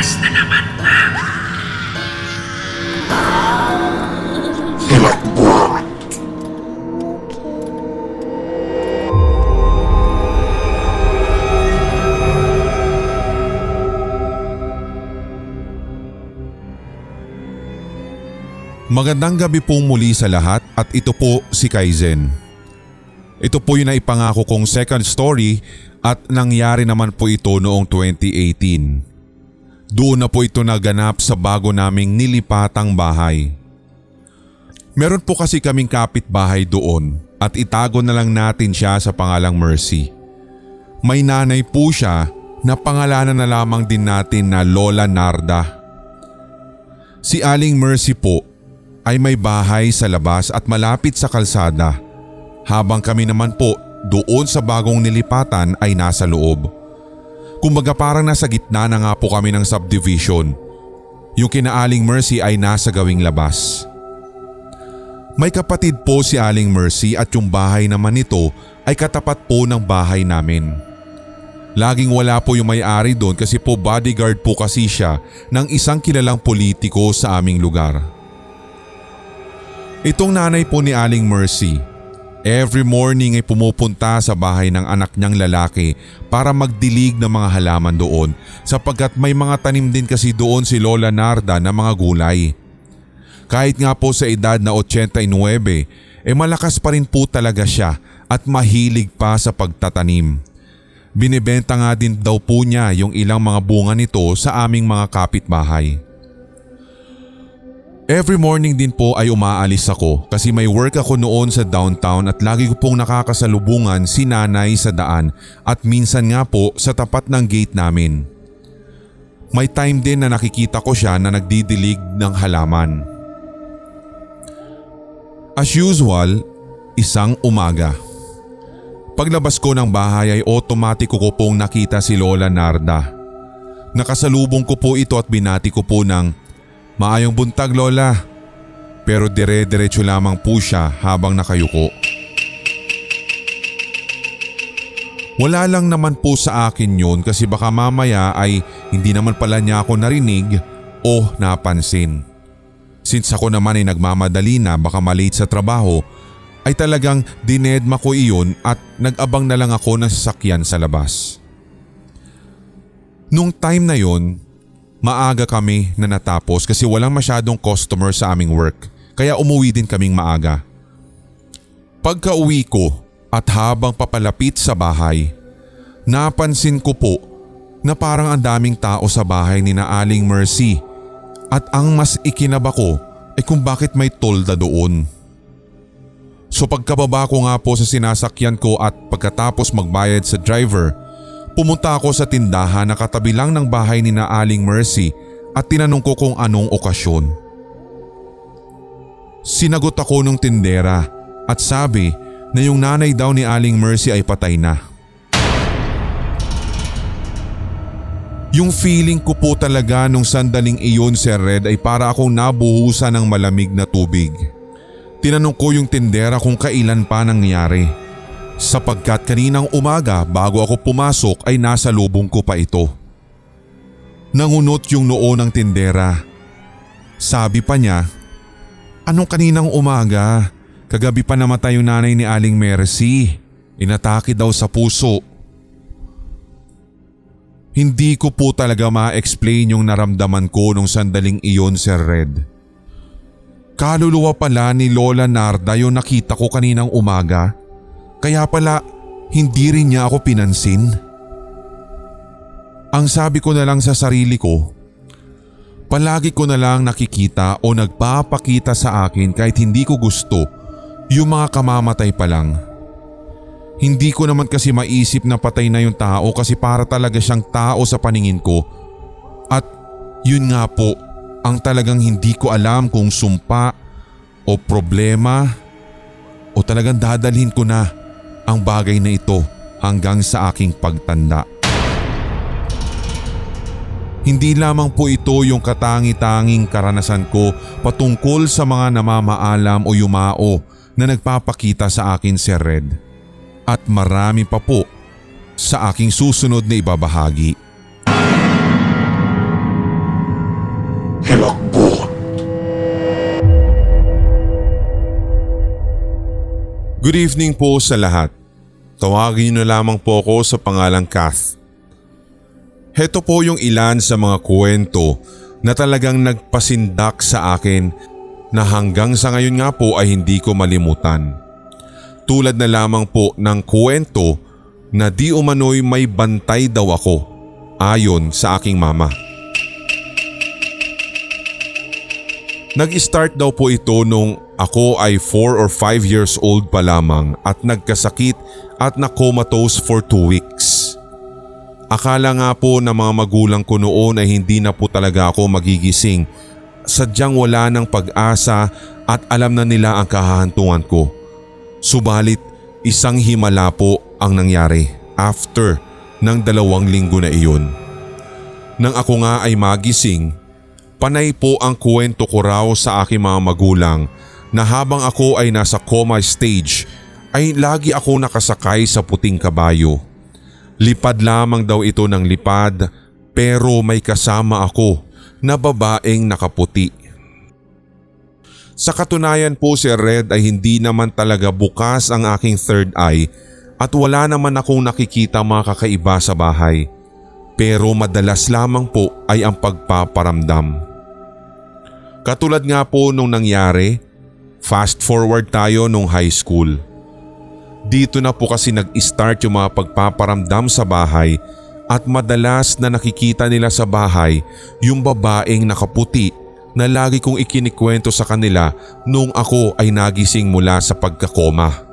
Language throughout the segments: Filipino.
Bukas na naman na. Magandang gabi po muli sa lahat at ito po si Kaizen. Ito po yung naipangako kong second story at nangyari naman po ito noong 2018. Doon na po ito naganap sa bago naming nilipatang bahay. Meron po kasi kaming kapitbahay doon at itago na lang natin siya sa pangalang Mercy. May nanay po siya na pangalanan na lamang din natin na Lola Narda. Si Aling Mercy po ay may bahay sa labas at malapit sa kalsada habang kami naman po doon sa bagong nilipatan ay nasa loob. Kumbaga parang nasa gitna na nga po kami ng subdivision. Yung kinaaling Mercy ay nasa gawing labas. May kapatid po si Aling Mercy at yung bahay naman nito ay katapat po ng bahay namin. Laging wala po yung may-ari doon kasi po bodyguard po kasi siya ng isang kilalang politiko sa aming lugar. Itong nanay po ni Aling Mercy, every morning ay pumupunta sa bahay ng anak niyang lalaki para magdilig ng mga halaman doon sapagkat may mga tanim din kasi doon si Lola Narda na mga gulay. Kahit nga po sa edad na 89, eh malakas pa rin po talaga siya at mahilig pa sa pagtatanim. Binibenta nga din daw po niya yung ilang mga bunga nito sa aming mga kapitbahay. Every morning din po ay umaalis ako kasi may work ako noon sa downtown at lagi ko pong nakakasalubungan si nanay sa daan at minsan nga po sa tapat ng gate namin. May time din na nakikita ko siya na nagdidilig ng halaman. As usual, isang umaga. Paglabas ko ng bahay ay otomatiko ko pong nakita si Lola Narda. Nakasalubong ko po ito at binati ko po ng Maayong buntag Lola. Pero dire-diretso lamang po siya habang nakayuko. Wala lang naman po sa akin yun kasi baka mamaya ay hindi naman pala niya ako narinig o napansin. Since ako naman ay nagmamadali na baka malate sa trabaho ay talagang dinedma ko iyon at nag-abang na lang ako ng sasakyan sa labas. Nung time na yon, maaga kami na natapos kasi walang masyadong customer sa aming work kaya umuwi din kaming maaga. Pagka uwi ko at habang papalapit sa bahay, napansin ko po na parang ang daming tao sa bahay ni na Aling Mercy at ang mas ikinaba ko ay kung bakit may tolda doon. So pagkababa ko nga po sa sinasakyan ko at pagkatapos magbayad sa driver, pumunta ako sa tindahan na katabi lang ng bahay ni na Aling Mercy at tinanong ko kung anong okasyon. Sinagot ako nung tindera at sabi na yung nanay daw ni Aling Mercy ay patay na. Yung feeling ko po talaga nung sandaling iyon Sir Red ay para akong nabuhusan ng malamig na tubig. Tinanong ko yung tindera kung kailan pa nangyari. Sapagkat kaninang umaga bago ako pumasok ay nasa lubong ko pa ito. Nangunot yung noo ng tindera. Sabi pa niya, Anong kaninang umaga? Kagabi pa namatay yung nanay ni Aling Mercy. Inatake daw sa puso. Hindi ko po talaga ma-explain yung naramdaman ko nung sandaling iyon Sir Red. Kaluluwa pala ni Lola Narda yung nakita ko kaninang umaga. Kaya pala hindi rin niya ako pinansin. Ang sabi ko na lang sa sarili ko, palagi ko na lang nakikita o nagpapakita sa akin kahit hindi ko gusto yung mga kamamatay pa lang. Hindi ko naman kasi maisip na patay na yung tao kasi para talaga siyang tao sa paningin ko. At yun nga po ang talagang hindi ko alam kung sumpa o problema o talagang dadalhin ko na ang bagay na ito hanggang sa aking pagtanda. Hindi lamang po ito yung katangi-tanging karanasan ko patungkol sa mga namamaalam o yumao na nagpapakita sa akin si Red at marami pa po sa aking susunod na ibabahagi. Good evening po sa lahat. Tawagin niyo na lamang po ako sa pangalang Kath. Heto po yung ilan sa mga kwento na talagang nagpasindak sa akin na hanggang sa ngayon nga po ay hindi ko malimutan. Tulad na lamang po ng kwento na di umano'y may bantay daw ako ayon sa aking mama. Nag-start daw po ito nung ako ay 4 or 5 years old pa lamang at nagkasakit at na-comatose for 2 weeks. Akala nga po ng mga magulang ko noon ay hindi na po talaga ako magigising. Sadyang wala ng pag-asa at alam na nila ang kahahantungan ko. Subalit isang himala po ang nangyari after ng dalawang linggo na iyon. Nang ako nga ay magising, Panay po ang kwento ko raw sa aking mga magulang na habang ako ay nasa coma stage ay lagi ako nakasakay sa puting kabayo. Lipad lamang daw ito ng lipad pero may kasama ako na babaeng nakaputi. Sa katunayan po si Red ay hindi naman talaga bukas ang aking third eye at wala naman akong nakikita mga kakaiba sa bahay. Pero madalas lamang po ay ang pagpaparamdam. Katulad nga po nung nangyari, fast forward tayo nung high school. Dito na po kasi nag-start yung mga pagpaparamdam sa bahay at madalas na nakikita nila sa bahay yung babaeng nakaputi na lagi kong ikinikwento sa kanila nung ako ay nagising mula sa pagkakoma.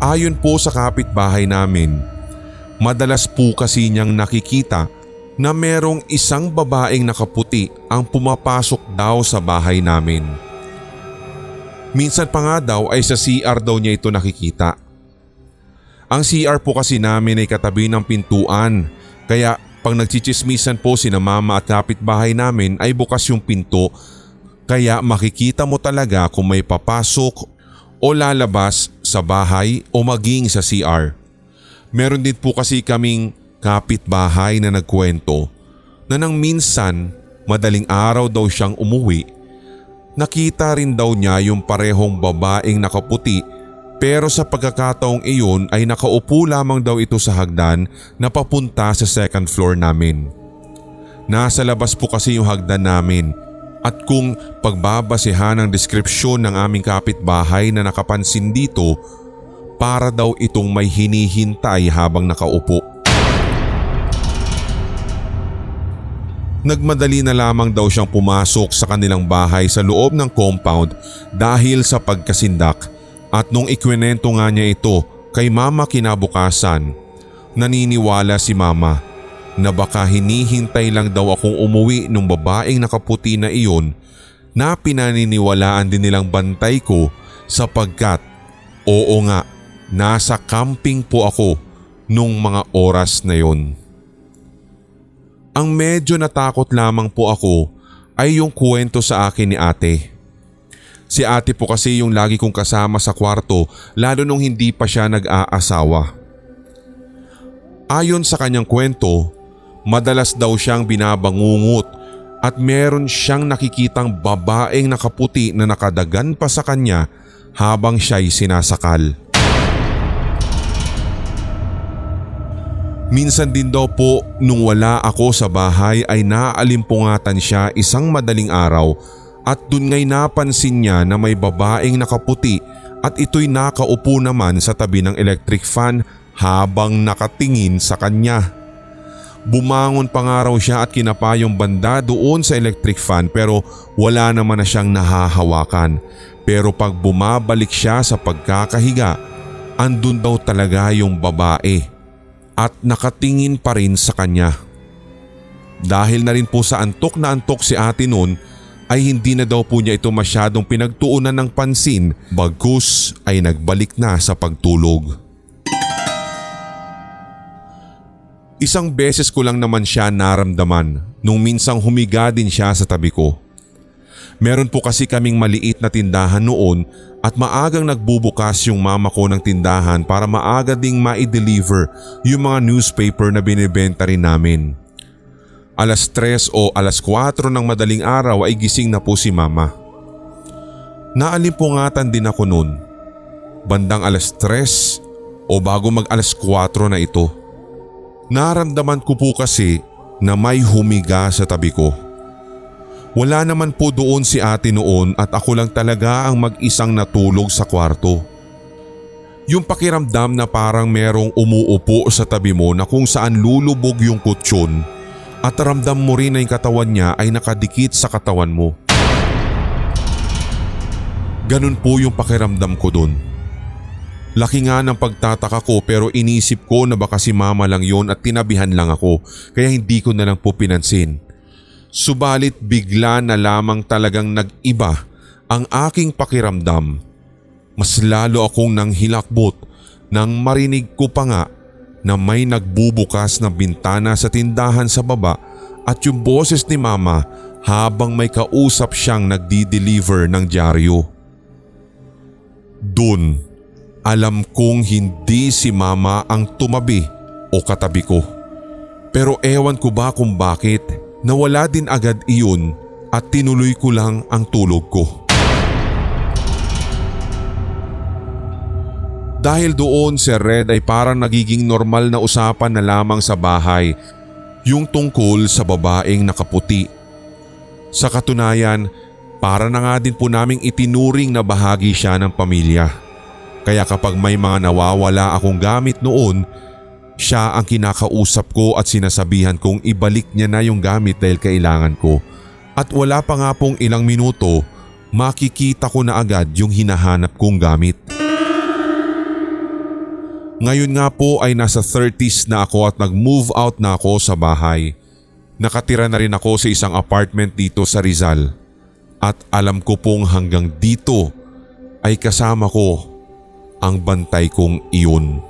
Ayon po sa kapitbahay namin, madalas po kasi niyang nakikita na merong isang babaeng nakaputi ang pumapasok daw sa bahay namin. Minsan pa nga daw ay sa CR daw niya ito nakikita. Ang CR po kasi namin ay katabi ng pintuan kaya pag nagchichismisan po si na mama at kapitbahay namin ay bukas yung pinto kaya makikita mo talaga kung may papasok o lalabas sa bahay o maging sa CR. Meron din po kasi kaming kapitbahay na nagkwento na nang minsan madaling araw daw siyang umuwi, nakita rin daw niya yung parehong babaeng nakaputi pero sa pagkakataong iyon ay nakaupo lamang daw ito sa hagdan na papunta sa second floor namin. Nasa labas po kasi yung hagdan namin at kung pagbabasehan ng deskripsyon ng aming kapitbahay na nakapansin dito, para daw itong may hinihintay habang nakaupo. Nagmadali na lamang daw siyang pumasok sa kanilang bahay sa loob ng compound dahil sa pagkasindak at nung ikwenento nga niya ito kay mama kinabukasan, naniniwala si mama na baka hinihintay lang daw akong umuwi nung babaeng nakaputi na iyon na pinaniniwalaan din nilang bantay ko sapagkat oo nga nasa camping po ako nung mga oras na yon. Ang medyo natakot lamang po ako ay yung kwento sa akin ni ate. Si ate po kasi yung lagi kong kasama sa kwarto lalo nung hindi pa siya nag-aasawa. Ayon sa kanyang kwento, madalas daw siyang binabangungot at meron siyang nakikitang babaeng nakaputi na nakadagan pa sa kanya habang siya'y sinasakal. Minsan din daw po nung wala ako sa bahay ay naalimpungatan siya isang madaling araw at dun ngay napansin niya na may babaeng nakaputi at ito'y nakaupo naman sa tabi ng electric fan habang nakatingin sa kanya. Bumangon pa nga raw siya at kinapa yung banda doon sa electric fan pero wala naman na siyang nahahawakan. Pero pag bumabalik siya sa pagkakahiga, andun daw talaga yung babae at nakatingin pa rin sa kanya. Dahil na rin po sa antok na antok si ate noon ay hindi na daw po niya ito masyadong pinagtuunan ng pansin bagkus ay nagbalik na sa pagtulog. Isang beses ko lang naman siya naramdaman nung minsang humiga din siya sa tabi ko. Meron po kasi kaming maliit na tindahan noon at maagang nagbubukas yung mama ko ng tindahan para maaga ding ma-deliver yung mga newspaper na binibenta rin namin. Alas 3 o alas 4 ng madaling araw ay gising na po si mama. Naalimpungatan din ako noon. Bandang alas tres o bago mag alas 4 na ito. Naramdaman ko po kasi na may humiga sa tabi ko. Wala naman po doon si ate noon at ako lang talaga ang mag-isang natulog sa kwarto. Yung pakiramdam na parang merong umuupo sa tabi mo na kung saan lulubog yung kutsyon at ramdam mo rin na yung katawan niya ay nakadikit sa katawan mo. Ganun po yung pakiramdam ko doon. Laki nga ng pagtataka ko pero inisip ko na baka si mama lang yon at tinabihan lang ako kaya hindi ko na lang po pinansin. Subalit bigla na lamang talagang nag-iba ang aking pakiramdam. Mas lalo akong nang hilakbot nang marinig ko pa nga na may nagbubukas na bintana sa tindahan sa baba at yung boses ni mama habang may kausap siyang nagdi-deliver ng dyaryo. Doon, alam kong hindi si mama ang tumabi o katabi ko. Pero ewan ko ba kung bakit nawala din agad iyon at tinuloy ko lang ang tulog ko. Dahil doon Sir Red ay parang nagiging normal na usapan na lamang sa bahay yung tungkol sa babaeng nakaputi. Sa katunayan, para na nga din po naming itinuring na bahagi siya ng pamilya. Kaya kapag may mga nawawala akong gamit noon, siya ang kinakausap ko at sinasabihan kong ibalik niya na yung gamit dahil kailangan ko. At wala pa nga pong ilang minuto, makikita ko na agad yung hinahanap kong gamit. Ngayon nga po ay nasa 30s na ako at nag-move out na ako sa bahay. Nakatira na rin ako sa isang apartment dito sa Rizal. At alam ko pong hanggang dito ay kasama ko ang bantay kong iyon.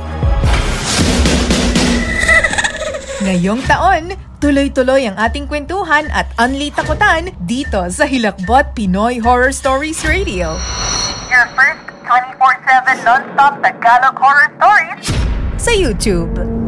Ngayong taon, tuloy-tuloy ang ating kwentuhan at unli takutan dito sa Hilakbot Pinoy Horror Stories Radio. Your first 24-7 non-stop Tagalog horror stories Sa YouTube.